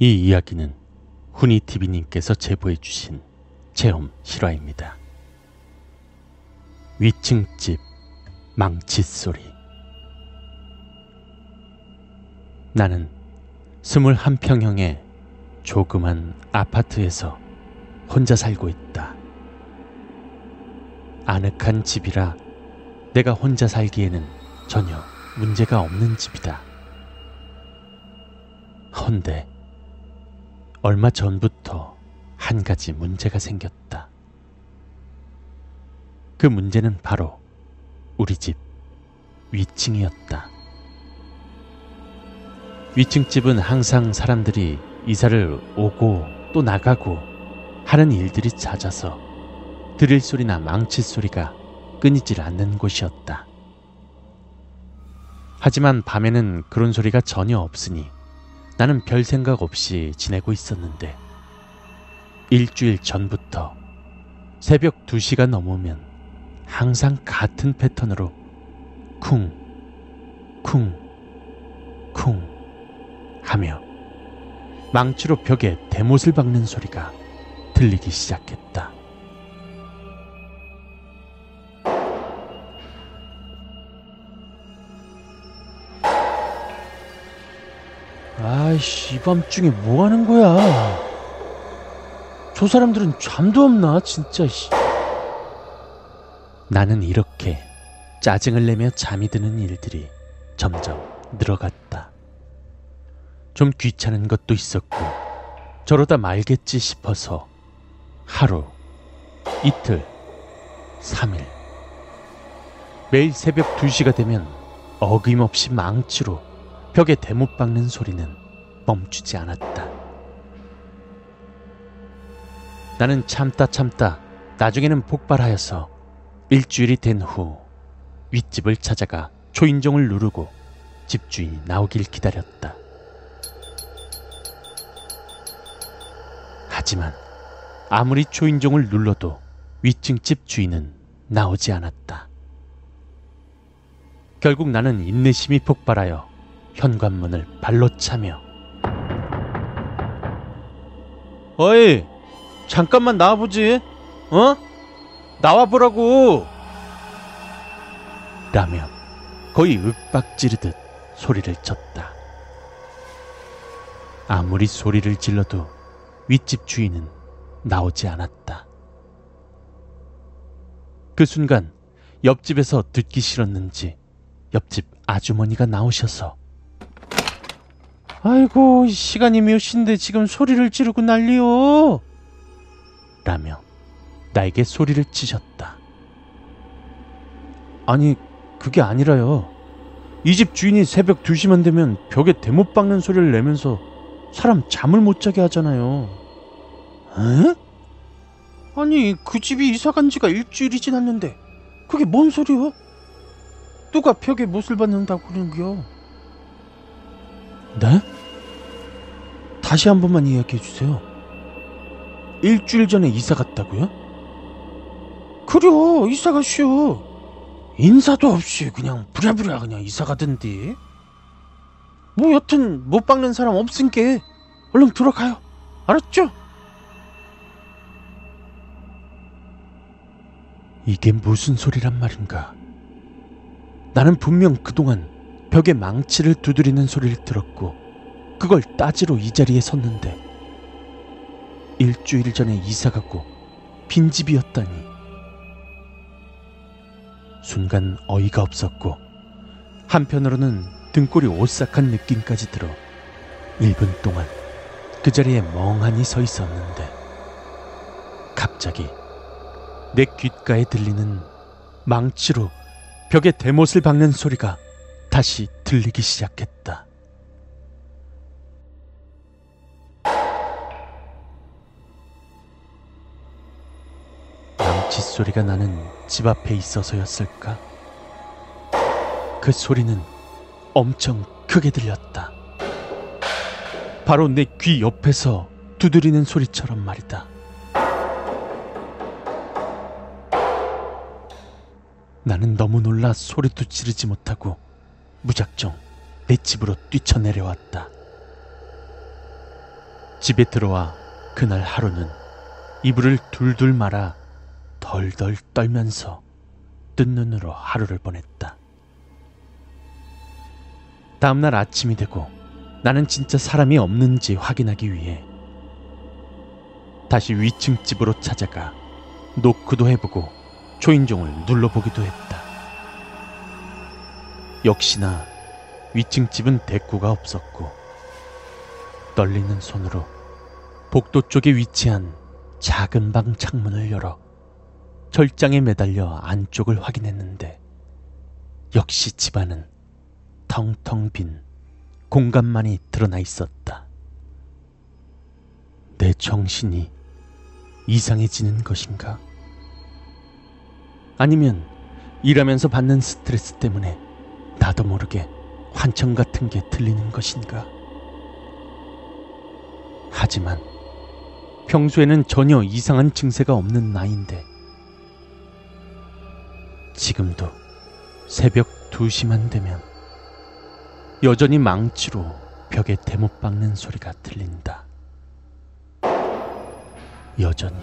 이 이야기는 후니TV님께서 제보해 주신 체험 실화입니다. 위층집 망치소리 나는 21평형의 조그만 아파트에서 혼자 살고 있다. 아늑한 집이라 내가 혼자 살기에는 전혀 문제가 없는 집이다. 헌데 얼마 전부터 한 가지 문제가 생겼다. 그 문제는 바로 우리 집 위층이었다. 위층 집은 항상 사람들이 이사를 오고 또 나가고 하는 일들이 잦아서 드릴 소리나 망칠 소리가 끊이질 않는 곳이었다. 하지만 밤에는 그런 소리가 전혀 없으니 나는 별 생각 없이 지내고 있었는데 일주일 전부터 새벽 2시가 넘으면 항상 같은 패턴으로 쿵, 쿵, 쿵 하며 망치로 벽에 대못을 박는 소리가 들리기 시작했다. 아이씨, 이 밤중에 뭐 하는 거야? 저 사람들은 잠도 없나, 진짜, 씨. 나는 이렇게 짜증을 내며 잠이 드는 일들이 점점 늘어갔다. 좀 귀찮은 것도 있었고, 저러다 말겠지 싶어서 하루, 이틀, 3일. 매일 새벽 2시가 되면 어김없이 망치로 벽에 대못 박는 소리는 멈추지 않았다. 나는 참다 참다 나중에는 폭발하여서 일주일이 된 후 윗집을 찾아가 초인종을 누르고 집주인이 나오길 기다렸다. 하지만 아무리 초인종을 눌러도 위층 집 주인은 나오지 않았다. 결국 나는 인내심이 폭발하여 현관문을 발로 차며 어이 잠깐만 나와보지. 어? 나와보라고. 라며 거의 윽박지르듯 소리를 쳤다. 아무리 소리를 질러도 윗집 주인은 나오지 않았다. 그 순간 옆집에서 듣기 싫었는지 옆집 아주머니가 나오셔서 아이고 시간이 몇 시인데 지금 소리를 지르고 난리요? 라며 나에게 소리를 치셨다. 아니 그게 아니라요. 이 집 주인이 새벽 2시만 되면 벽에 대못 박는 소리를 내면서 사람 잠을 못 자게 하잖아요. 에? 아니 그 집이 이사 간 지가 일주일이 지났는데 그게 뭔 소리요? 누가 벽에 못을 박는다고 그러는겨 네? 다시 한 번만 이야기해 주세요. 일주일 전에 이사 갔다고요? 그려 이사 가시오. 인사도 없이 그냥 부랴부랴 그냥 이사 가던데. 뭐 여튼 못 박는 사람 없으니까 얼른 들어가요. 알았죠? 이게 무슨 소리란 말인가? 나는 분명 그동안 벽에 망치를 두드리는 소리를 들었고 그걸 따지러 이 자리에 섰는데 일주일 전에 이사 가고 빈집이었다니. 순간 어이가 없었고 한편으로는 등골이 오싹한 느낌까지 들어 1분 동안 그 자리에 멍하니 서 있었는데 갑자기 내 귓가에 들리는 망치로 벽에 대못을 박는 소리가 다시 들리기 시작했다. 망치 소리가 나는 집 앞에 있어서였을까? 그 소리는 엄청 크게 들렸다. 바로 내 귀 옆에서 두드리는 소리처럼 말이다. 나는 너무 놀라 소리도 지르지 못하고 무작정 내 집으로 뛰쳐내려왔다. 집에 들어와 그날 하루는 이불을 둘둘 말아 덜덜 떨면서 뜬 눈으로 하루를 보냈다. 다음날 아침이 되고 나는 진짜 사람이 없는지 확인하기 위해 다시 위층 집으로 찾아가 노크도 해보고 초인종을 눌러보기도 했다. 역시나 위층 집은 대꾸가 없었고 떨리는 손으로 복도 쪽에 위치한 작은 방 창문을 열어 절장에 매달려 안쪽을 확인했는데 역시 집안은 텅텅 빈 공간만이 드러나 있었다. 내 정신이 이상해지는 것인가? 아니면 일하면서 받는 스트레스 때문에 나도 모르게 환청 같은 게 들리는 것인가? 하지만 평소에는 전혀 이상한 증세가 없는 나인데 지금도 새벽 2시만 되면 여전히 망치로 벽에 대못 박는 소리가 들린다. 여전히